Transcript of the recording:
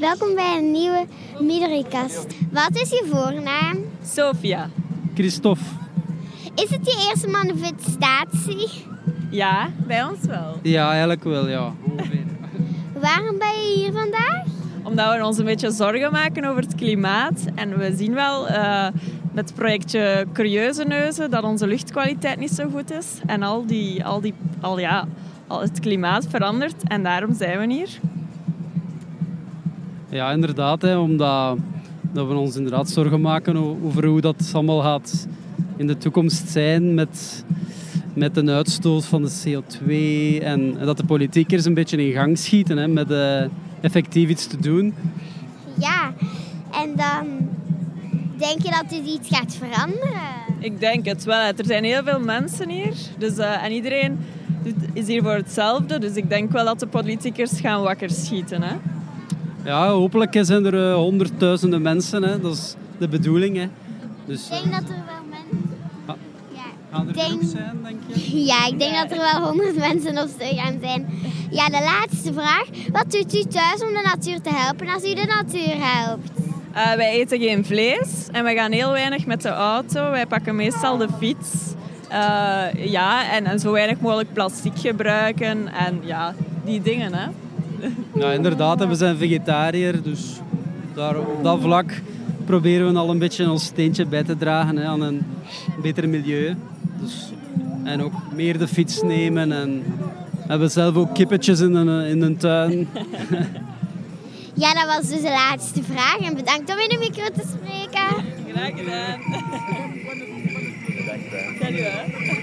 Welkom bij een nieuwe Midorikast. Wat is je voornaam? Sophia. Christophe. Is het je eerste manifestatie? Ja, bij ons wel. Ja, eigenlijk wel, ja. Waarom ben je hier vandaag? Omdat we ons een beetje zorgen maken over het klimaat. En we zien wel uh, met het projectje Curieuze Neuzen dat onze luchtkwaliteit niet zo goed is. En al die, al die, al ja, al het klimaat verandert. En daarom zijn we hier. Ja, inderdaad. Hè, omdat dat we ons inderdaad zorgen maken over hoe dat allemaal gaat in de toekomst zijn met, met een uitstoot van de CO2 en, en dat de politiekers een beetje in gang schieten hè, met uh, effectief iets te doen. Ja, en dan denk je dat dit iets gaat veranderen? Ik denk het wel. Er zijn heel veel mensen hier dus, uh, en iedereen is hier voor hetzelfde. Dus ik denk wel dat de politiekers gaan wakker schieten. Hè? Ja, hopelijk zijn er uh, honderdduizenden mensen. Hè. Dat is de bedoeling. Hè. Dus, ik denk dat er wel mensen... Ja. Gaan er denk... zijn, denk je? Ja, ik denk dat er wel honderd mensen op stuk gaan zijn. Ja, de laatste vraag. Wat doet u thuis om de natuur te helpen als u de natuur helpt? Uh, wij eten geen vlees en we gaan heel weinig met de auto. Wij pakken meestal de fiets. Uh, ja, en, en zo weinig mogelijk plastic gebruiken en ja, die dingen. Hè. Ja, inderdaad. We zijn vegetariër, dus daar, op dat vlak proberen we al een beetje ons steentje bij te dragen hè, aan een beter milieu. Dus, en ook meer de fiets nemen. En we hebben zelf ook kippetjes in een in een tuin. Ja, dat was dus de laatste vraag. En bedankt om in de micro te spreken. Graag gedaan. Bedankt.